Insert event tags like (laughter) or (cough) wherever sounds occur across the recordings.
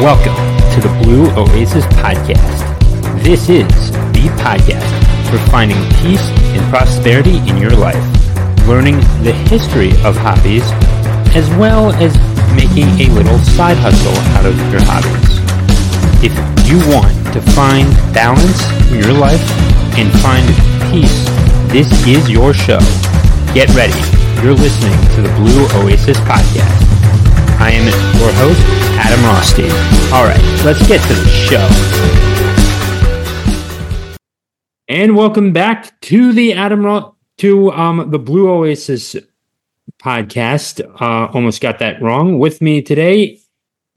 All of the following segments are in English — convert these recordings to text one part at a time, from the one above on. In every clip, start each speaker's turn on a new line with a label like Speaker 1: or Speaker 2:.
Speaker 1: Welcome to the Blue Oasis Podcast. This is the podcast for finding peace and prosperity in your life, learning the history of hobbies, as well as making a little side hustle out of your hobbies. If you want to find balance in your life and find peace, this is your show. Get ready. You're listening to the Blue Oasis Podcast. I am your host, Adam Rothstein. All right, let's get to the show. And welcome back to the Adam Roth to um the Blue Oasis podcast. Uh almost got that wrong. With me today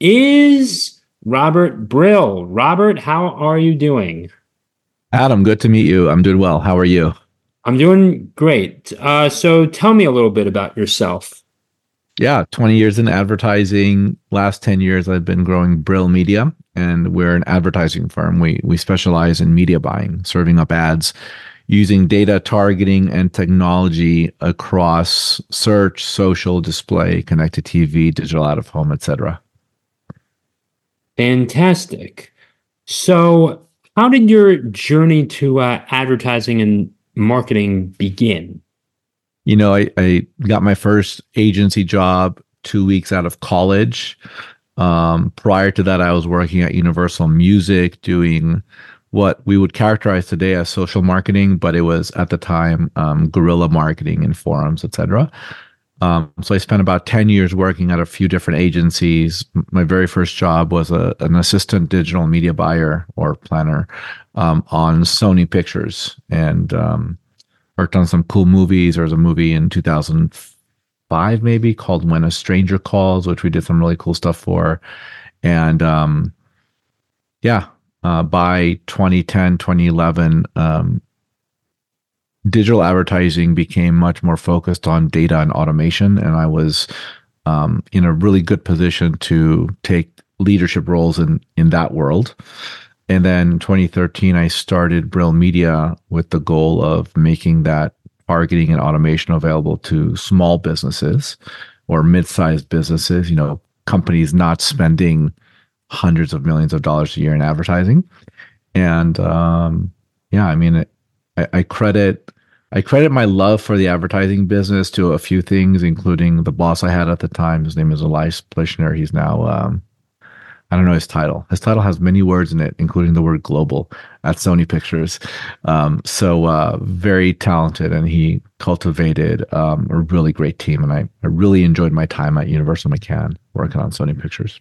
Speaker 1: is Robert Brill. Robert, how are you doing?
Speaker 2: Adam, good to meet you. I'm doing well. How are you?
Speaker 1: I'm doing great. Uh, so tell me a little bit about yourself.
Speaker 2: Yeah, 20 years in advertising. Last 10 years, I've been growing Brill Media, and we're an advertising firm. We we specialize in media buying, serving up ads using data targeting and technology across search, social, display, connected TV, digital out of home, etc.
Speaker 1: Fantastic. So, how did your journey to uh, advertising and marketing begin?
Speaker 2: You know, I, I got my first agency job two weeks out of college. Um, prior to that, I was working at Universal Music doing what we would characterize today as social marketing, but it was at the time um, guerrilla marketing in forums, etc. Um, so I spent about 10 years working at a few different agencies. My very first job was a, an assistant digital media buyer or planner um, on Sony Pictures and um, worked on some cool movies. There was a movie in 2005, maybe called When a Stranger Calls, which we did some really cool stuff for. And um, yeah, uh, by 2010, 2011, um, digital advertising became much more focused on data and automation. And I was um, in a really good position to take leadership roles in, in that world. And then 2013, I started Brill Media with the goal of making that targeting and automation available to small businesses or mid-sized businesses, you know, companies not spending hundreds of millions of dollars a year in advertising. And um, yeah, I mean, I, I credit I credit my love for the advertising business to a few things, including the boss I had at the time. His name is Elias Plishner. He's now um, I don't know his title. His title has many words in it, including the word global at Sony Pictures. Um, so uh, very talented, and he cultivated um, a really great team. And I, I really enjoyed my time at Universal McCann working on Sony Pictures.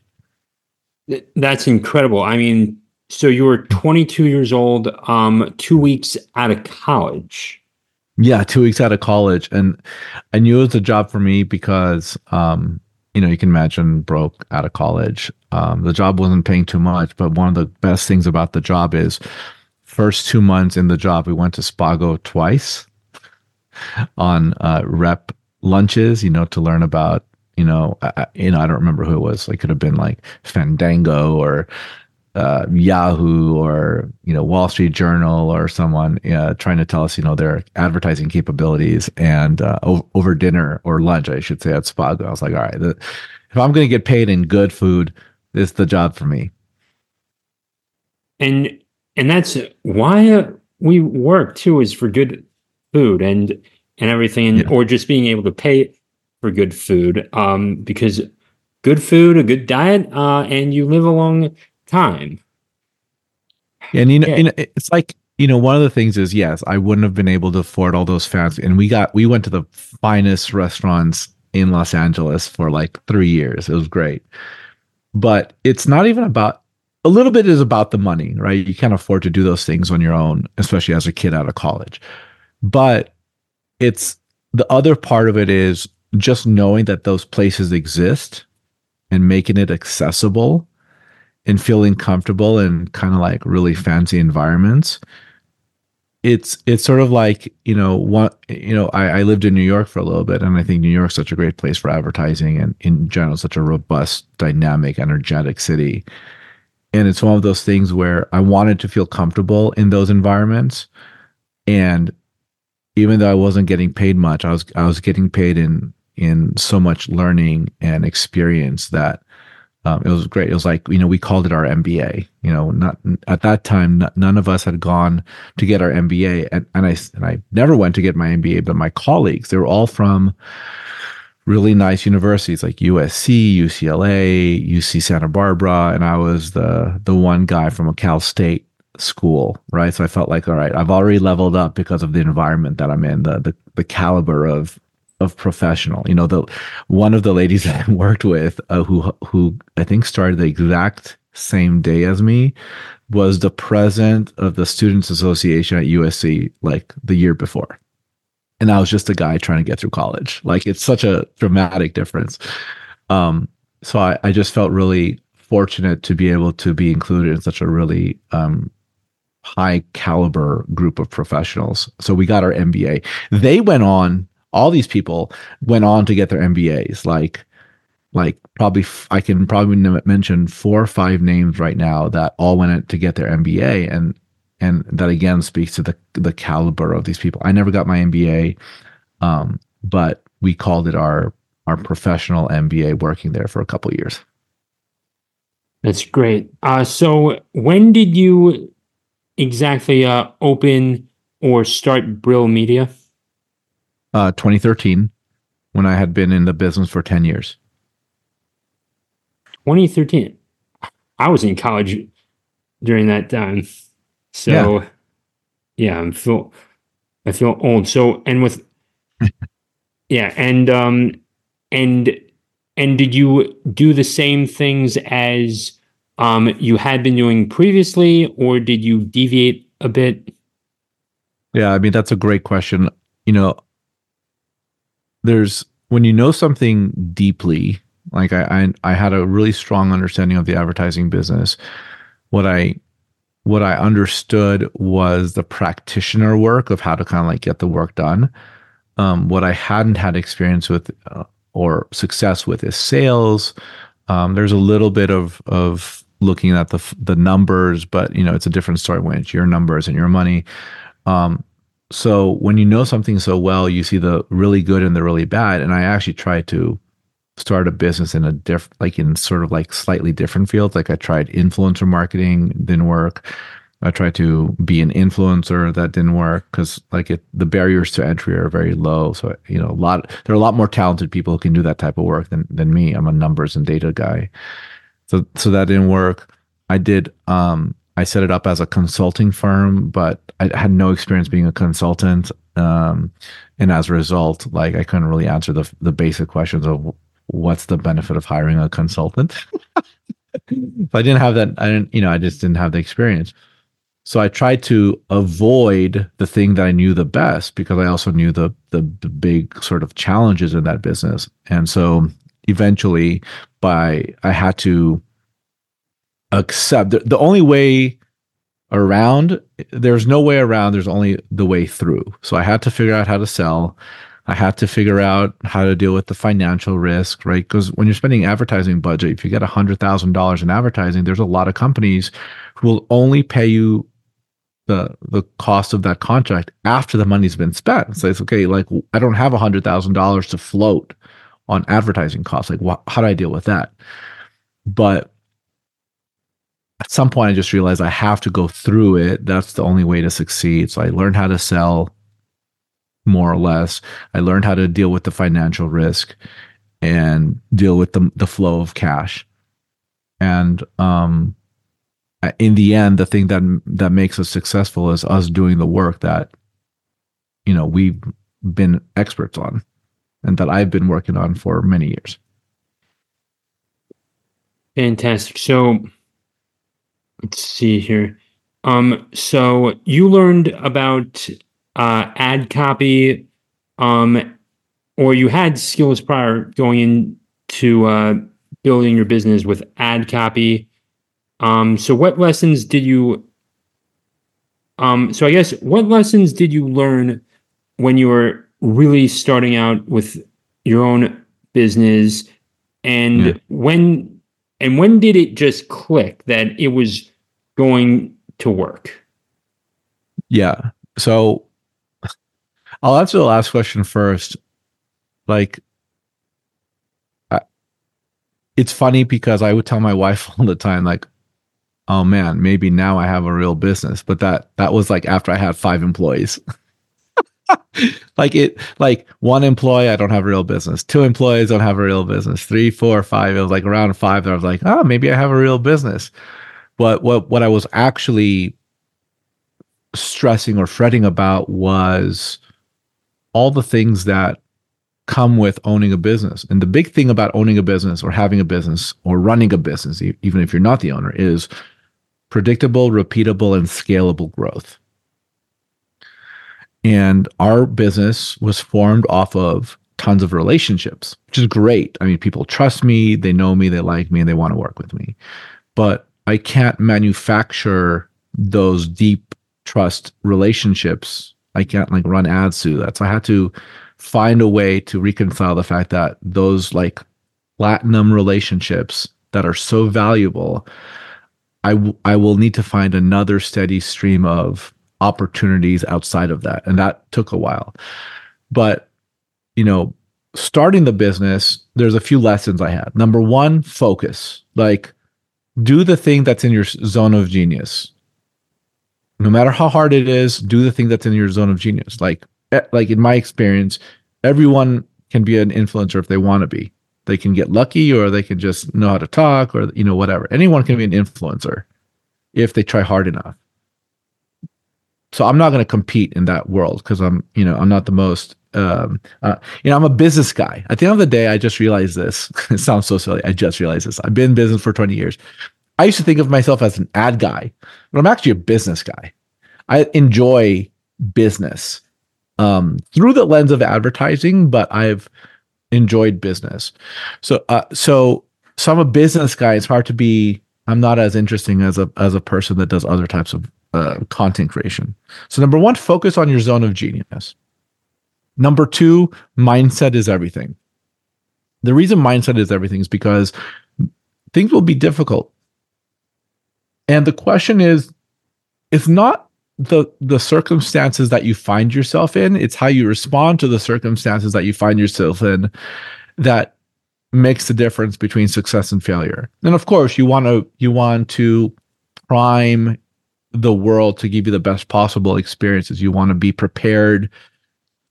Speaker 1: That's incredible. I mean, so you were 22 years old, um, two weeks out of college.
Speaker 2: Yeah, two weeks out of college, and I knew it was a job for me because um, you know, you can imagine broke out of college. Um, the job wasn't paying too much, but one of the best things about the job is first two months in the job, we went to Spago twice on uh, rep lunches, you know, to learn about, you know, I, you know, I don't remember who it was. It could have been like Fandango or uh, Yahoo or you know Wall Street Journal or someone uh, trying to tell us you know their advertising capabilities and uh, over, over, dinner or lunch I should say at Spago. I was like, all right, the, if I'm going to get paid in good food, this is the job for me.
Speaker 1: And and that's why we work too is for good food and and everything, and, yeah. or just being able to pay for good food. Um, because good food, a good diet, uh, and you live a long time.
Speaker 2: And you know, yeah. you know, it's like you know, one of the things is yes, I wouldn't have been able to afford all those fans, and we got we went to the finest restaurants in Los Angeles for like three years. It was great, but it's not even about. A little bit is about the money, right? You can't afford to do those things on your own, especially as a kid out of college. But it's the other part of it is just knowing that those places exist and making it accessible and feeling comfortable in kind of like really fancy environments it's it's sort of like you know what you know I, I lived in new york for a little bit and i think new york's such a great place for advertising and in general such a robust dynamic energetic city. And it's one of those things where i wanted to feel comfortable in those environments and even though i wasn't getting paid much i was i was getting paid in in so much learning and experience that um, it was great. It was like, you know, we called it our MBA, you know, not at that time, n- none of us had gone to get our MBA. And, and I, and I never went to get my MBA, but my colleagues, they were all from really nice universities like USC, UCLA, UC Santa Barbara. And I was the, the one guy from a Cal State school, right? So I felt like, all right, I've already leveled up because of the environment that I'm in, the, the, the caliber of of professional. You know, the one of the ladies that (laughs) I worked with, uh, who who I think started the exact same day as me, was the president of the Students Association at USC, like the year before. And I was just a guy trying to get through college. Like it's such a dramatic difference. Um, so I, I just felt really fortunate to be able to be included in such a really um, high caliber group of professionals. So we got our MBA. They went on all these people went on to get their MBAs. Like, like probably I can probably mention four or five names right now that all went to get their MBA, and and that again speaks to the the caliber of these people. I never got my MBA, um, but we called it our our professional MBA, working there for a couple years.
Speaker 1: That's great. Uh, so when did you exactly uh, open or start Brill Media?
Speaker 2: Uh, 2013 when I had been in the business for 10 years.
Speaker 1: 2013. I was in college during that time. So yeah, yeah I feel I feel old. So and with (laughs) yeah, and um and and did you do the same things as um you had been doing previously or did you deviate a bit?
Speaker 2: Yeah, I mean that's a great question. You know, there's when you know something deeply, like I, I, I had a really strong understanding of the advertising business. What I what I understood was the practitioner work of how to kind of like get the work done. Um, what I hadn't had experience with uh, or success with is sales. Um, there's a little bit of of looking at the the numbers, but you know it's a different story when it's your numbers and your money. Um, so when you know something so well, you see the really good and the really bad. And I actually tried to start a business in a diff like in sort of like slightly different fields. Like I tried influencer marketing, didn't work. I tried to be an influencer, that didn't work because like it, the barriers to entry are very low. So you know, a lot there are a lot more talented people who can do that type of work than than me. I'm a numbers and data guy, so so that didn't work. I did um I set it up as a consulting firm, but I had no experience being a consultant. Um, and as a result, like I couldn't really answer the the basic questions of what's the benefit of hiring a consultant. (laughs) I didn't have that, I didn't, you know, I just didn't have the experience. So I tried to avoid the thing that I knew the best because I also knew the the, the big sort of challenges in that business. And so eventually, by I had to accept. The, only way around there's no way around there's only the way through. So i had to figure out how to sell. I had to figure out how to deal with the financial risk right? Because when you're spending advertising budget if you get $100000 in advertising there's a lot of companies who will only pay you the the cost of that contract after the money's been spent. So it's okay like i don't have $100000 to float on advertising costs. Like wh- how do i deal with that? But at some point I just realized I have to go through it. That's the only way to succeed. So I learned how to sell more or less. I learned how to deal with the financial risk and deal with the the flow of cash. And um in the end the thing that that makes us successful is us doing the work that you know we've been experts on and that I've been working on for many years.
Speaker 1: Fantastic. So let's see here. Um, so you learned about uh, ad copy, um, or you had skills prior going into uh, building your business with ad copy. Um, so what lessons did you? Um, so I guess what lessons did you learn when you were really starting out with your own business, and yeah. when and when did it just click that it was going to work?
Speaker 2: Yeah. So I'll answer the last question first. Like, it's funny because I would tell my wife (laughs) all the time, like, oh man, maybe now I have a real business. But that that was like after I had five employees. (laughs) (laughs) like it like one employee, I don't have a real business. Two employees don't have a real business. Three, four, five. It was like around five that I was like, oh, maybe I have a real business. But what what I was actually stressing or fretting about was all the things that come with owning a business. And the big thing about owning a business or having a business or running a business, even if you're not the owner, is predictable, repeatable, and scalable growth. And our business was formed off of tons of relationships, which is great. I mean, people trust me, they know me, they like me, and they want to work with me. But I can't manufacture those deep trust relationships. I can't like run ads to that. So I had to find a way to reconcile the fact that those like platinum relationships that are so valuable I, w- I will need to find another steady stream of opportunities outside of that. And that took a while. But, you know, starting the business, there's a few lessons I had. Number one, focus. Like, do the thing that's in your zone of genius. No matter how hard it is, do the thing that's in your zone of genius. Like, like in my experience, everyone can be an influencer if they want to be. They can get lucky or they can just know how to talk or you know whatever. Anyone can be an influencer if they try hard enough. So I'm not going to compete in that world because I'm, you know, I'm not the most um, uh, you know, I'm a business guy. At the end of the day, I just realized this. (laughs) it sounds so silly. I just realized this. I've been in business for 20 years. I used to think of myself as an ad guy, but I'm actually a business guy. I enjoy business um, through the lens of advertising, but I've enjoyed business. So uh, so so I'm a business guy. It's hard to be. I'm not as interesting as a as a person that does other types of uh, content creation. So number one, focus on your zone of genius. Number two, mindset is everything. The reason mindset is everything is because things will be difficult. And the question is, it's not the the circumstances that you find yourself in it's how you respond to the circumstances that you find yourself in that makes the difference between success and failure and of course you want to you want to prime the world to give you the best possible experiences you want to be prepared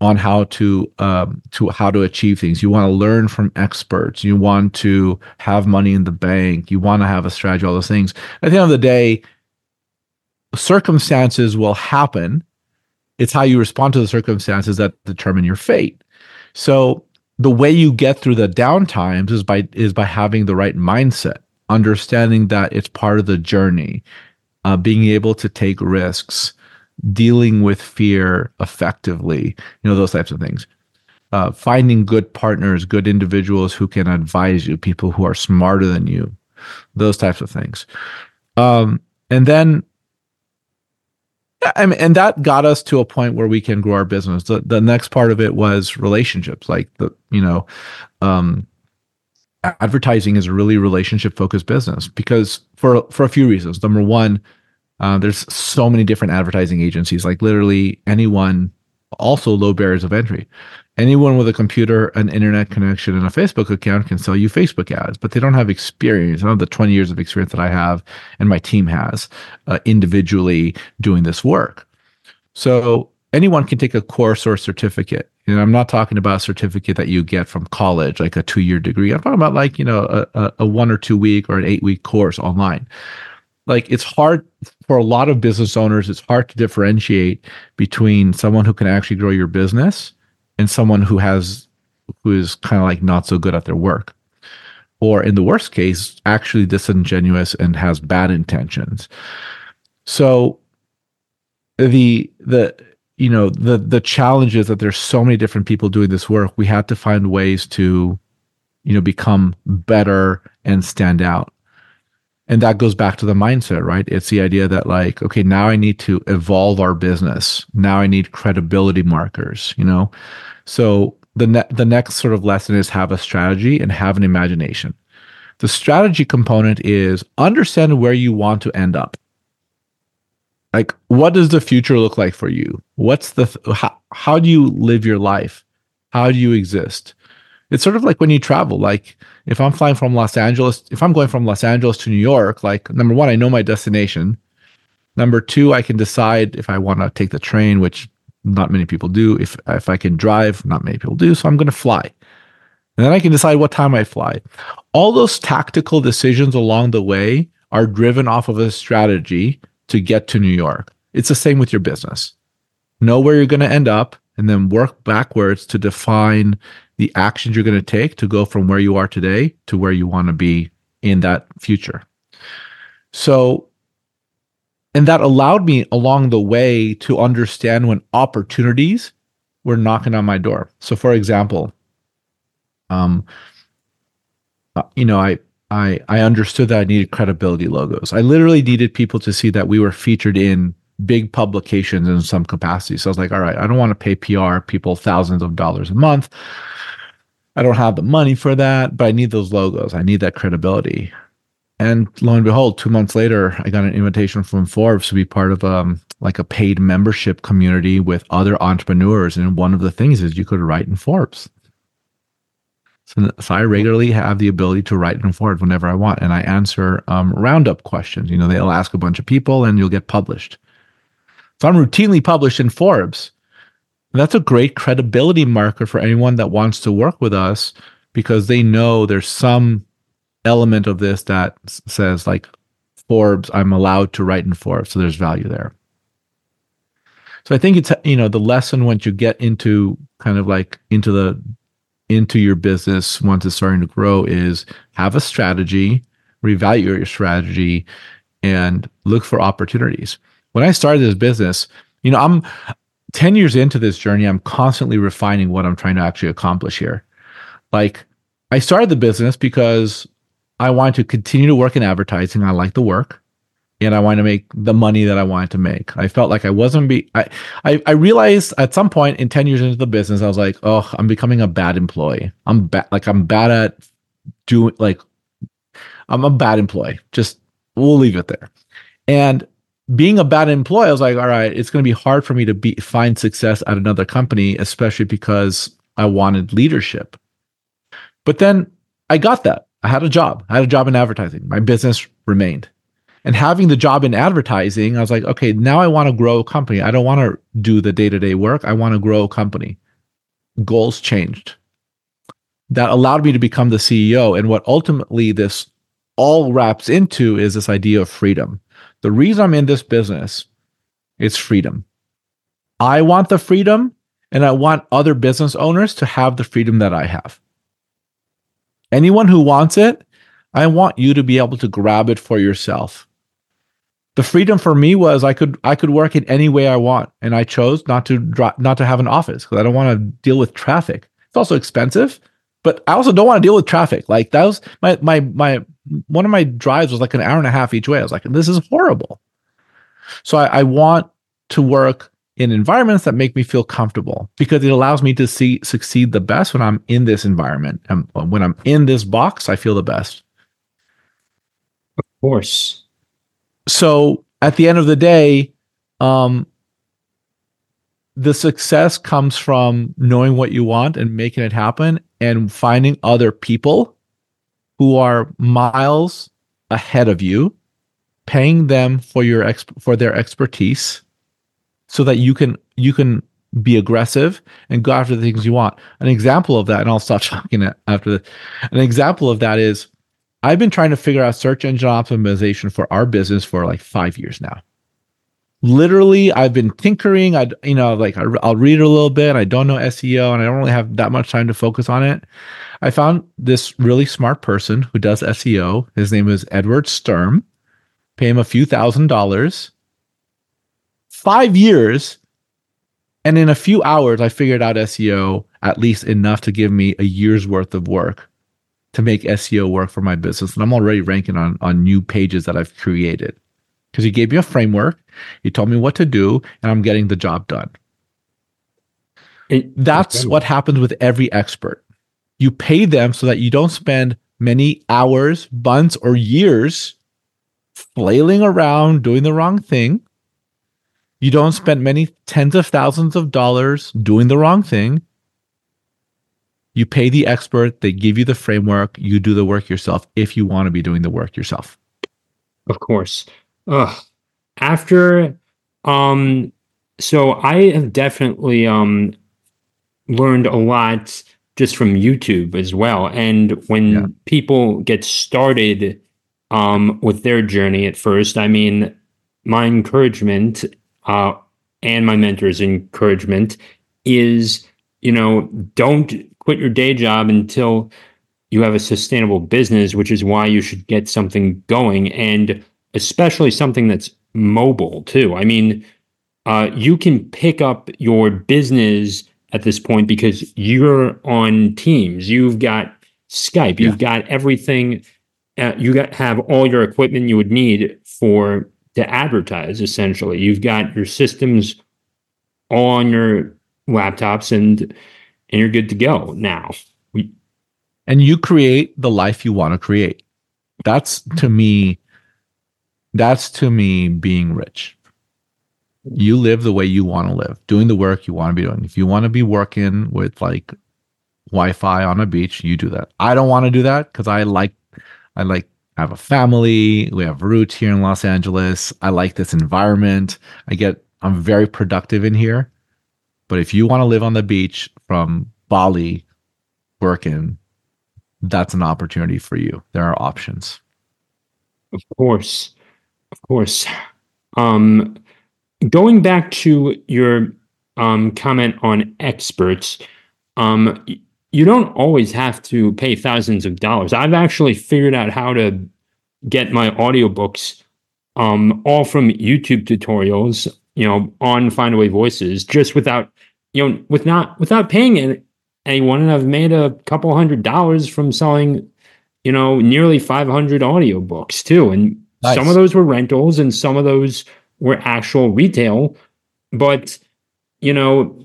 Speaker 2: on how to um, to how to achieve things. You want to learn from experts. You want to have money in the bank. You want to have a strategy. All those things. At the end of the day, circumstances will happen. It's how you respond to the circumstances that determine your fate. So the way you get through the downtimes is by is by having the right mindset, understanding that it's part of the journey, uh, being able to take risks, dealing with fear effectively, you know those types of things. Uh, finding good partners, good individuals who can advise you, people who are smarter than you, those types of things. Um, and then I mean, and that got us to a point where we can grow our business. The, the next part of it was relationships, like the you know, um, advertising is a really relationship focused business because for for a few reasons. Number one, uh, there's so many different advertising agencies. Like literally anyone, also low barriers of entry anyone with a computer, an internet connection, and a Facebook account can sell you Facebook ads, but they don't have experience. I don't have the 20 years of experience that I have and my team has uh, individually doing this work. So anyone can take a course or a certificate. And I'm not talking about a certificate that you get from college, like a two year degree. I'm talking about like, you know, a, a one or two week or an eight week course online. Like it's hard for a lot of business owners, it's hard to differentiate between someone who can actually grow your business and someone who has who is kind of like not so good at their work. Or in the worst case actually disingenuous and has bad intentions. So the the you know the the challenge is that there's so many different people doing this work we have to find ways to you know become better and stand out and that goes back to the mindset right it's the idea that like okay now i need to evolve our business now i need credibility markers you know so the ne- the next sort of lesson is have a strategy and have an imagination. The strategy component is understand where you want to end up. Like what does the future look like for you? What's the th- how, how do you live your life? How do you exist? It's sort of like when you travel. Like if I'm flying from Los Angeles, if I'm going from Los Angeles to New York, like number one, I know my destination. Number two, I can decide if I want to take the train, which not many people do. If if I can drive, not many people do. So I'm going to fly. And then I can decide what time I fly. All those tactical decisions along the way are driven off of a strategy to get to New York. It's the same with your business. Know where you're going to end up and then work backwards to define the actions you're going to take to go from where you are today to where you want to be in that future. So, and that allowed me along the way to understand when opportunities were knocking on my door. So, for example, um, uh, you know, I I I understood that I needed credibility logos. I literally needed people to see that we were featured in big publications in some capacity. So I was like, all right, I don't want to pay PR people thousands of dollars a month. I don't have the money for that, but I need those logos. I need that credibility. And lo and behold, two months later, I got an invitation from Forbes to be part of um like a paid membership community with other entrepreneurs. And one of the things is you could write in Forbes. So, so I regularly have the ability to write in Forbes whenever I want, and I answer um, roundup questions. You know, they'll ask a bunch of people, and you'll get published. So I'm routinely published in Forbes. That's a great credibility marker for anyone that wants to work with us because they know there's some element of this that says like Forbes, I'm allowed to write in Forbes, so there's value there. So I think it's you know the lesson once you get into kind of like into the into your business once it's starting to grow is have a strategy, reevaluate your strategy, and look for opportunities when I started this business, you know, I'm 10 years into this journey, I'm constantly refining what I'm trying to actually accomplish here. Like, I started the business because I wanted to continue to work in advertising. I like the work and I wanted to make the money that I wanted to make. I felt like I wasn't be I, I I realized at some point in 10 years into the business, I was like, oh, I'm becoming a bad employee. I'm bad like I'm bad at doing like I'm a bad employee. Just we'll leave it there. And being a bad employee, I was like, all right, it's going to be hard for me to be find success at another company, especially because I wanted leadership. But then I got that. I had a job. I had a job in advertising. My business remained. And having the job in advertising, I was like, okay, now I want to grow a company. I don't want to do the day to day work. I want to grow a company. Goals changed. That allowed me to become the CEO. And what ultimately this all wraps into is this idea of freedom the reason I'm in this business is freedom. I want the freedom and I want other business owners to have the freedom that I have. Anyone who wants it, I want you to be able to grab it for yourself. The freedom for me was I could I could work in any way I want, and I chose not to drop, not to have an office because I don't want to deal with traffic. It's also expensive, but I also don't want to deal with traffic. Like that was my my my one of my drives was like an hour and a half each way. I was like, this is horrible. So I, I want to work in environments that make me feel comfortable because it allows me to see succeed the best when I'm in this environment. And when I'm in this box, I feel the best.
Speaker 1: Of course.
Speaker 2: So at the end of the day, um, the success comes from knowing what you want and making it happen and finding other people who are miles ahead of you, paying them for your for their expertise, so that you can you can be aggressive and go after the things you want. An example of that, and I'll stop (laughs) talking after the, an example of that is I've been trying to figure out search engine optimization for our business for like five years now. Literally, I've been tinkering. I, you know, like I'll read a little bit. I don't know SEO, and I don't really have that much time to focus on it. I found this really smart person who does SEO. His name is Edward Sturm. Pay him a few thousand dollars. Five years. And in a few hours, I figured out SEO at least enough to give me a year's worth of work to make SEO work for my business. And I'm already ranking on, on new pages that I've created because he gave me a framework. He told me what to do, and I'm getting the job done. It, That's what happens with every expert you pay them so that you don't spend many hours, months, or years flailing around doing the wrong thing. You don't spend many tens of thousands of dollars doing the wrong thing. You pay the expert, they give you the framework, you do the work yourself if you want to be doing the work yourself.
Speaker 1: Of course. Ugh. After um so I have definitely um learned a lot just from YouTube as well. And when yeah. people get started um with their journey at first, I mean my encouragement uh and my mentor's encouragement is, you know, don't quit your day job until you have a sustainable business, which is why you should get something going and especially something that's mobile too. I mean, uh, you can pick up your business at this point because you're on Teams. You've got Skype. You've yeah. got everything. Uh, you got have all your equipment you would need for to advertise. Essentially, you've got your systems on your laptops and and you're good to go now. We,
Speaker 2: and you create the life you want to create. That's to me, that's to me being rich. You live the way you want to live, doing the work you want to be doing. If you want to be working with like Wi-Fi on a beach, you do that. I don't want to do that because I like, I like I have a family. We have roots here in Los Angeles. I like this environment. I get, I'm very productive in here. But if you want to live on the beach from Bali working, that's an opportunity for you. There are options.
Speaker 1: Of course. Of course. Um, going back to your um, comment on experts, um, you don't always have to pay thousands of dollars. I've actually figured out how to get my audiobooks um, all from YouTube tutorials, you know, on Findaway Voices, just without you know, with not without paying anyone, and I've made a couple hundred dollars from selling, you know, nearly 500 audiobooks too. And nice. some of those were rentals and some of those were actual retail. But, you know,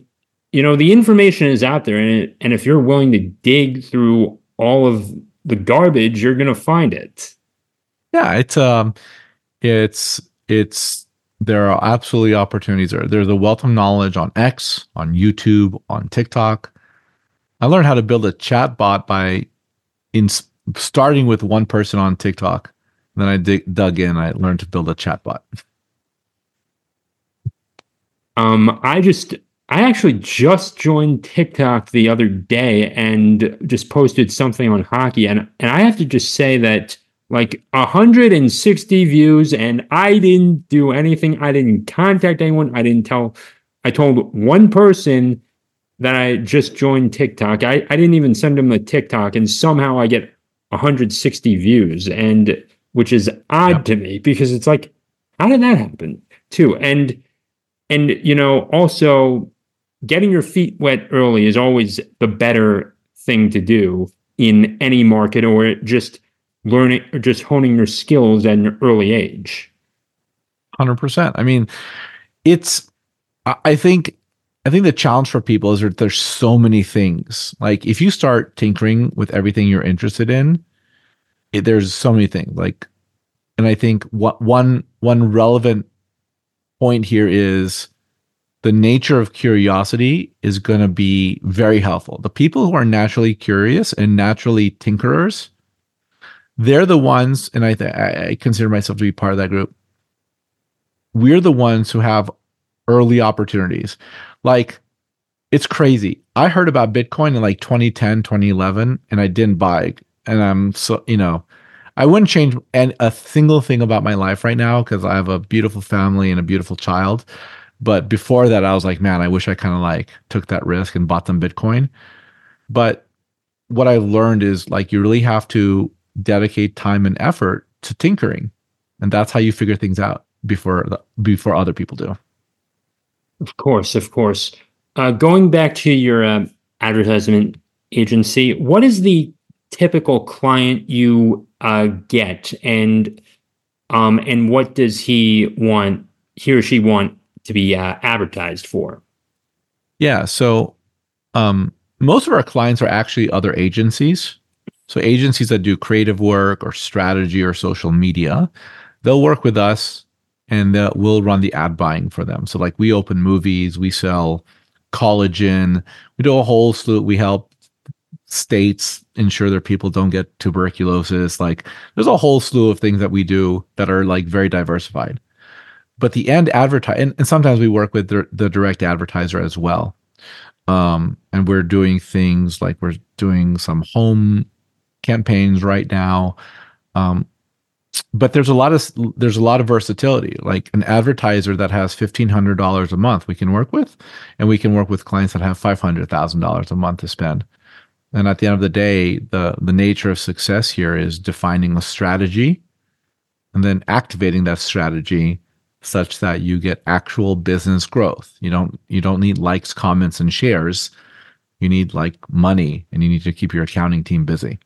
Speaker 1: you know, the information is out there and, and if you're willing to dig through all of the garbage, you're going to find it.
Speaker 2: Yeah. It's, um, it's, it's, there are absolutely opportunities there. There's a wealth of knowledge on X, on YouTube, on TikTok. I learned how to build a chat bot by in starting with one person on TikTok. Then I dig, dug in. I learned to build a chatbot.
Speaker 1: Um, I just I actually just joined TikTok the other day and just posted something on hockey, and and I have to just say that like 160 views and I didn't do anything. I didn't contact anyone. I didn't tell I told one person that I just joined TikTok. I, I didn't even send them a TikTok and somehow I get 160 views and which is odd yep. to me because it's like how did that happen too? And and you know also getting your feet wet early is always the better thing to do in any market or just learning or just honing your skills at an early age.
Speaker 2: 100%. I mean, it's, I think, I think the challenge for people is that there's so many things. Like if you start tinkering with everything you're interested in, it, there's so many things. Like, and I think what one one relevant point here is the nature of curiosity is going to be very helpful. The people who are naturally curious and naturally tinkerers they're the ones, and I, th- I consider myself to be part of that group. We're the ones who have early opportunities. Like, it's crazy. I heard about Bitcoin in like 2010, 2011, and I didn't buy. And I'm so, you know, I wouldn't change and a single thing about my life right now because I have a beautiful family and a beautiful child. But before that, I was like, man, I wish I kind of like took that risk and bought them Bitcoin. But what I've learned is like you really have to dedicate time and effort to tinkering and that's how you figure things out before the, before other people do
Speaker 1: of course of course uh, going back to your uh, advertisement agency what is the typical client you uh, get and um, and what does he want he or she want to be uh, advertised for
Speaker 2: yeah so um, most of our clients are actually other agencies so agencies that do creative work or strategy or social media, they'll work with us and we'll run the ad buying for them. So like we open movies, we sell collagen, we do a whole slew. We help states ensure their people don't get tuberculosis. Like there's a whole slew of things that we do that are like very diversified. But the end advertise and, and sometimes we work with the, the direct advertiser as well. Um, and we're doing things like we're doing some home campaigns right now. Um, but there's a lot of there's a lot of versatility. Like an advertiser that has fifteen hundred dollars a month, we can work with, and we can work with clients that have five hundred thousand dollars a month to spend. And at the end of the day, the the nature of success here is defining a strategy, and then activating that strategy such that you get actual business growth. You don't you don't need likes, comments, and shares. You need like money, and you need to keep your accounting team busy.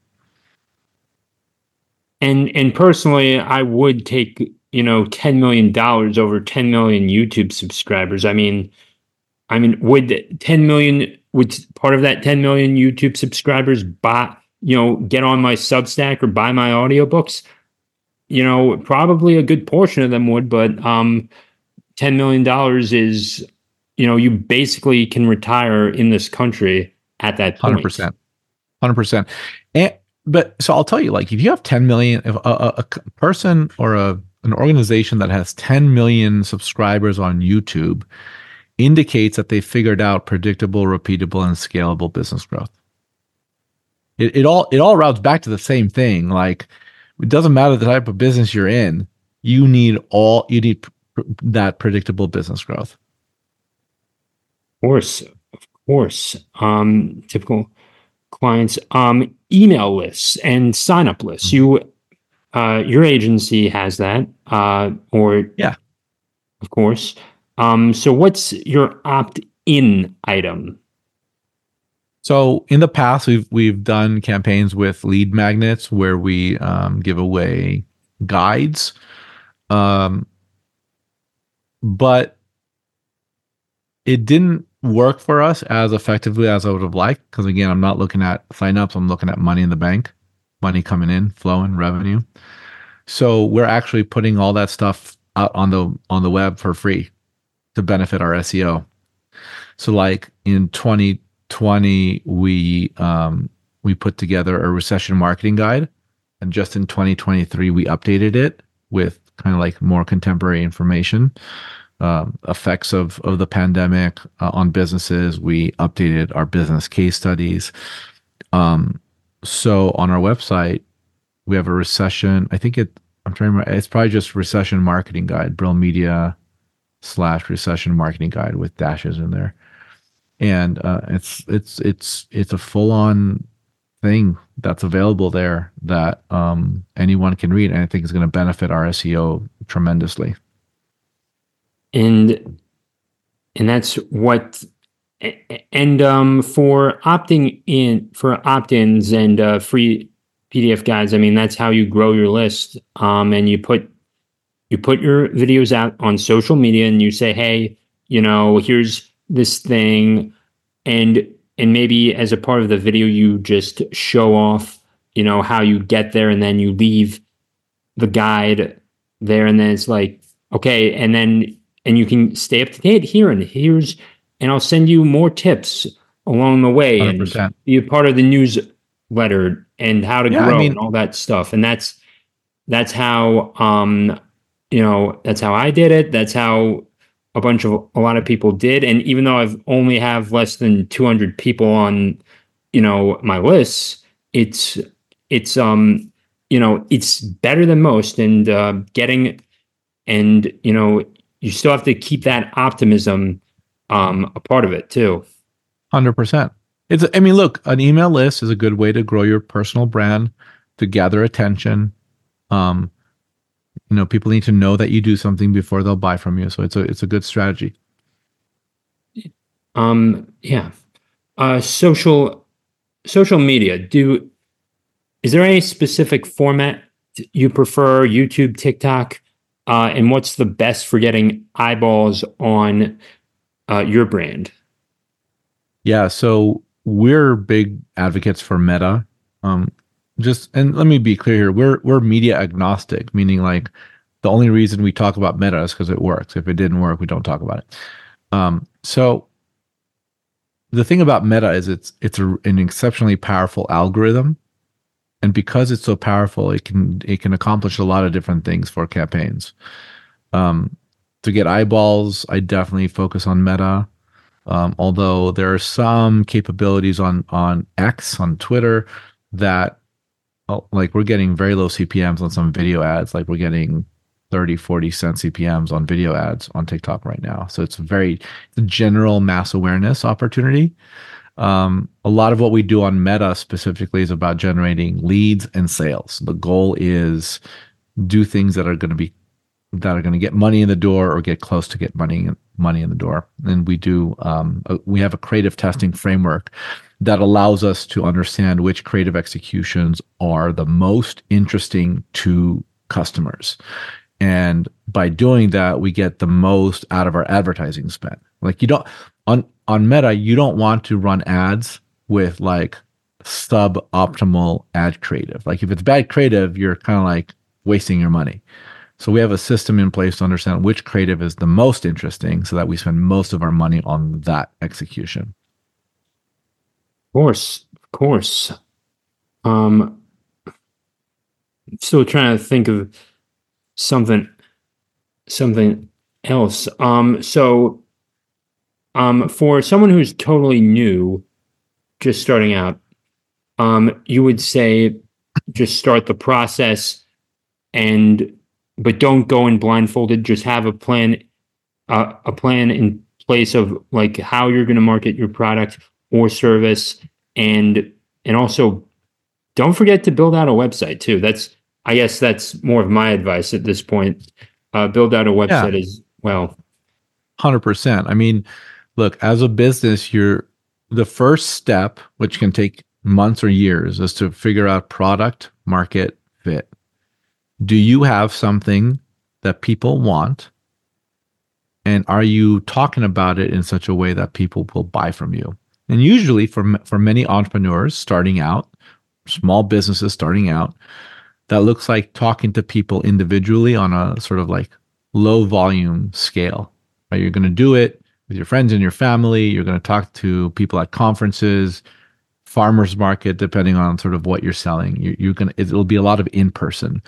Speaker 1: And and personally, I would take you know ten million dollars over ten million YouTube subscribers. I mean, I mean, would ten million would part of that ten million YouTube subscribers buy you know get on my Substack or buy my audiobooks? You know, probably a good portion of them would, but um, ten million dollars is you know you basically can retire in this country at that
Speaker 2: point. Hundred percent, hundred percent, and but so I'll tell you, like if you have 10 million, if a, a, a person or a an organization that has 10 million subscribers on YouTube indicates that they figured out predictable, repeatable, and scalable business growth. It, it all it all routes back to the same thing. Like it doesn't matter the type of business you're in, you need all you need pr- that predictable business growth.
Speaker 1: Of course, of course. Um, typical clients um, email lists and sign up lists. You, uh, your agency has that, uh, or
Speaker 2: yeah,
Speaker 1: of course. Um, so, what's your opt-in item?
Speaker 2: So, in the past, we've we've done campaigns with lead magnets where we um, give away guides, um, but it didn't work for us as effectively as I would have liked. Because again, I'm not looking at signups, I'm looking at money in the bank, money coming in, flowing, revenue. So we're actually putting all that stuff out on the on the web for free to benefit our SEO. So like in 2020, we um, we put together a recession marketing guide, and just in 2023, we updated it with kind of like more contemporary information um, effects of of the pandemic uh, on businesses. We updated our business case studies. Um, so on our website, we have a recession. I think it. I'm trying to remember. It's probably just recession marketing guide. Brill Media slash recession marketing guide with dashes in there, and uh, it's it's it's it's a full on thing that's available there that um, anyone can read, and I think is going to benefit our SEO tremendously
Speaker 1: and and that's what and um, for opting in for opt-ins and uh, free PDF guides, I mean that's how you grow your list. Um, and you put you put your videos out on social media, and you say, hey, you know, here's this thing, and and maybe as a part of the video, you just show off, you know, how you get there, and then you leave the guide there, and then it's like, okay, and then and you can stay up to date here and here's and I'll send you more tips along the way 100%. and be a part of the newsletter and how to yeah, grow I mean, and all that stuff. And that's that's how um you know that's how I did it. That's how a bunch of a lot of people did. And even though I've only have less than 200 people on you know my list, it's it's um you know it's better than most and uh, getting and you know you still have to keep that optimism um, a part of it too.
Speaker 2: Hundred percent. It's. I mean, look, an email list is a good way to grow your personal brand, to gather attention. Um, you know, people need to know that you do something before they'll buy from you. So it's a it's a good strategy.
Speaker 1: Um. Yeah. Uh. Social. Social media. Do. Is there any specific format you prefer? YouTube, TikTok uh, and what's the best for getting eyeballs on uh, your brand?
Speaker 2: Yeah, so we're big advocates for Meta. Um, just and let me be clear here: we're we're media agnostic, meaning like the only reason we talk about Meta is because it works. If it didn't work, we don't talk about it. Um, so the thing about Meta is it's it's a, an exceptionally powerful algorithm, and because it's so powerful, it can it can accomplish a lot of different things for campaigns. Um, to get eyeballs, I definitely focus on Meta. Um, although there are some capabilities on on X on Twitter that like we're getting very low CPMs on some video ads, like we're getting 30, 40 cent CPMs on video ads on TikTok right now. So it's very general mass awareness opportunity. Um, a lot of what we do on Meta specifically is about generating leads and sales. The goal is do things that are going to be that are going to get money in the door or get close to get money money in the door. And we do um, a, we have a creative testing framework that allows us to understand which creative executions are the most interesting to customers. And by doing that, we get the most out of our advertising spend. Like you don't on on Meta, you don't want to run ads with like suboptimal ad creative. Like if it's bad creative, you're kind of like wasting your money. So we have a system in place to understand which creative is the most interesting so that we spend most of our money on that execution.
Speaker 1: Of course, of course. Um still trying to think of something something else. Um, so um, for someone who's totally new, just starting out, um, you would say just start the process and but don't go in blindfolded. Just have a plan, uh, a plan in place of like how you're going to market your product or service, and and also don't forget to build out a website too. That's I guess that's more of my advice at this point. Uh, build out a website yeah. as well.
Speaker 2: Hundred percent. I mean, look, as a business, you're the first step, which can take months or years, is to figure out product market fit. Do you have something that people want? And are you talking about it in such a way that people will buy from you? And usually, for for many entrepreneurs starting out, small businesses starting out, that looks like talking to people individually on a sort of like low volume scale. Right? You're going to do it with your friends and your family. You're going to talk to people at conferences, farmers market, depending on sort of what you're selling. You're, you're going to, it'll be a lot of in person.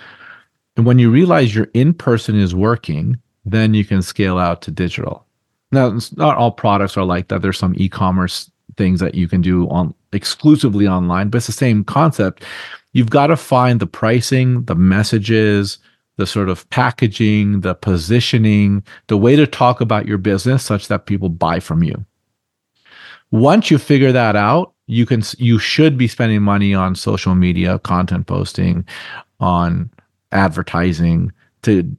Speaker 2: And when you realize your in person is working, then you can scale out to digital. Now, not all products are like that. There's some e-commerce things that you can do on exclusively online, but it's the same concept you've got to find the pricing, the messages, the sort of packaging, the positioning, the way to talk about your business such that people buy from you. Once you figure that out, you can you should be spending money on social media, content posting, on advertising to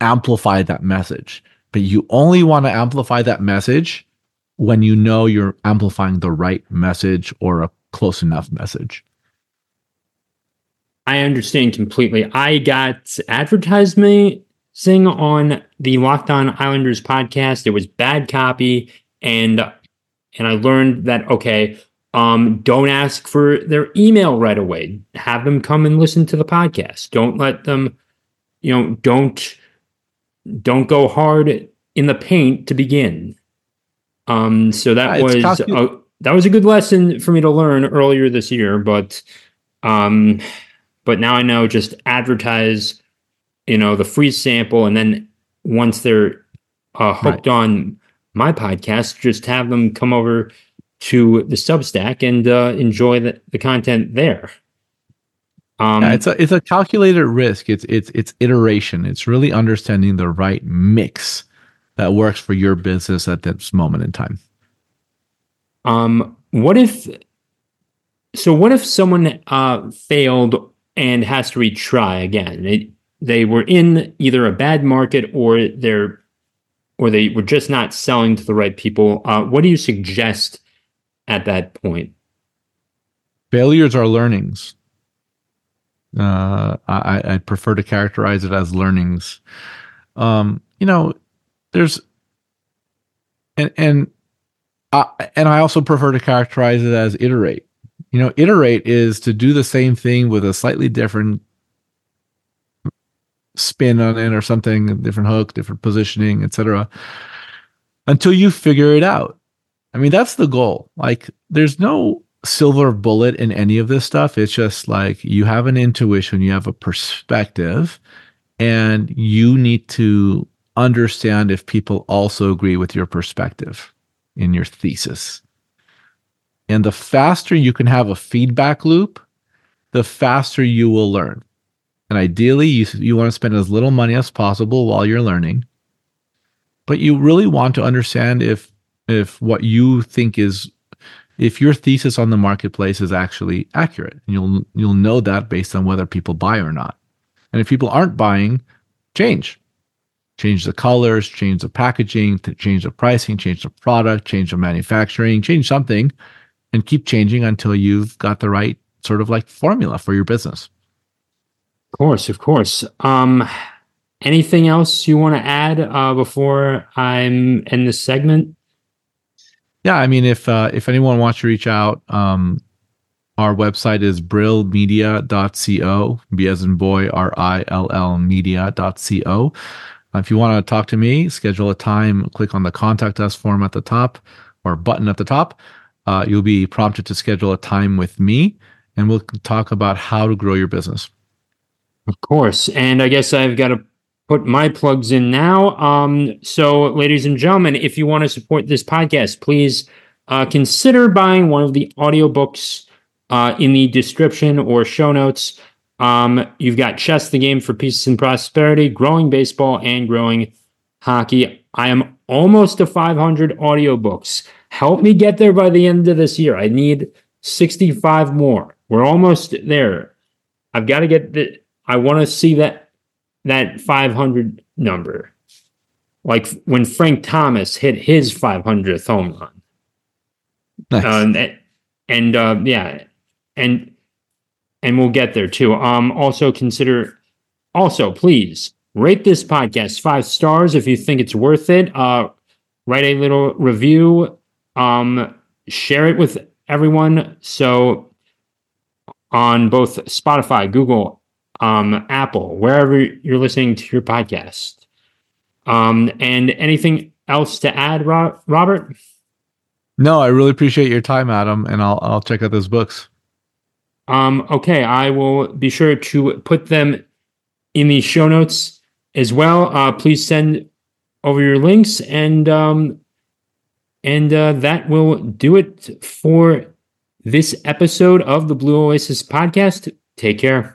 Speaker 2: amplify that message. But you only want to amplify that message when you know you're amplifying the right message or a close enough message.
Speaker 1: I understand completely. I got advertisement sing on the Locked On Islanders podcast. It was bad copy, and and I learned that okay, um, don't ask for their email right away. Have them come and listen to the podcast. Don't let them, you know, don't don't go hard in the paint to begin. Um, so that was a, that was a good lesson for me to learn earlier this year, but um but now I know just advertise, you know, the free sample, and then once they're uh, hooked right. on my podcast, just have them come over to the Substack and uh, enjoy the, the content there.
Speaker 2: Um, yeah, it's a it's a calculated risk. It's it's it's iteration. It's really understanding the right mix that works for your business at this moment in time.
Speaker 1: Um, what if? So what if someone uh, failed and has to retry again. It, they were in either a bad market or they're or they were just not selling to the right people. Uh, what do you suggest at that point?
Speaker 2: Failures are learnings. Uh, I, I prefer to characterize it as learnings. Um, you know, there's and and I, and I also prefer to characterize it as iterate you know, iterate is to do the same thing with a slightly different spin on it or something, different hook, different positioning, etc. Until you figure it out. I mean, that's the goal. Like, there's no silver bullet in any of this stuff. It's just like you have an intuition, you have a perspective, and you need to understand if people also agree with your perspective in your thesis. And the faster you can have a feedback loop, the faster you will learn. And ideally, you, you want to spend as little money as possible while you're learning. But you really want to understand if if what you think is if your thesis on the marketplace is actually accurate. And you'll you'll know that based on whether people buy or not. And if people aren't buying, change. Change the colors, change the packaging, change the pricing, change the product, change the manufacturing, change something and keep changing until you've got the right sort of like formula for your business.
Speaker 1: Of course, of course. Um anything else you want to add uh, before I'm in this segment?
Speaker 2: Yeah, I mean, if uh, if anyone wants to reach out, um, our website is brillmedia.co, B as in boy, R I L L media.co. Uh, if you want to talk to me, schedule a time, click on the contact us form at the top or button at the top. Uh, you'll be prompted to schedule a time with me, and we'll talk about how to grow your business.
Speaker 1: Of course. And I guess I've got to put my plugs in now. Um, so, ladies and gentlemen, if you want to support this podcast, please uh, consider buying one of the audiobooks uh, in the description or show notes. Um, you've got Chess the Game for Peace and Prosperity, Growing Baseball, and Growing Hockey. I am almost to 500 audiobooks. Help me get there by the end of this year. I need 65 more. We're almost there. I've got to get the, I want to see that that 500 number. Like when Frank Thomas hit his 500th home run. Nice. Uh, and uh, yeah, and and we'll get there too. Um, also consider, also please rate this podcast five stars if you think it's worth it. Uh, write a little review. Um, share it with everyone. So on both Spotify, Google, um, Apple, wherever you're listening to your podcast. Um, and anything else to add, Robert?
Speaker 2: No, I really appreciate your time, Adam, and I'll I'll check out those books.
Speaker 1: Um, okay, I will be sure to put them in the show notes as well. Uh, please send over your links, and um, and uh, that will do it for this episode of the Blue Oasis podcast. Take care.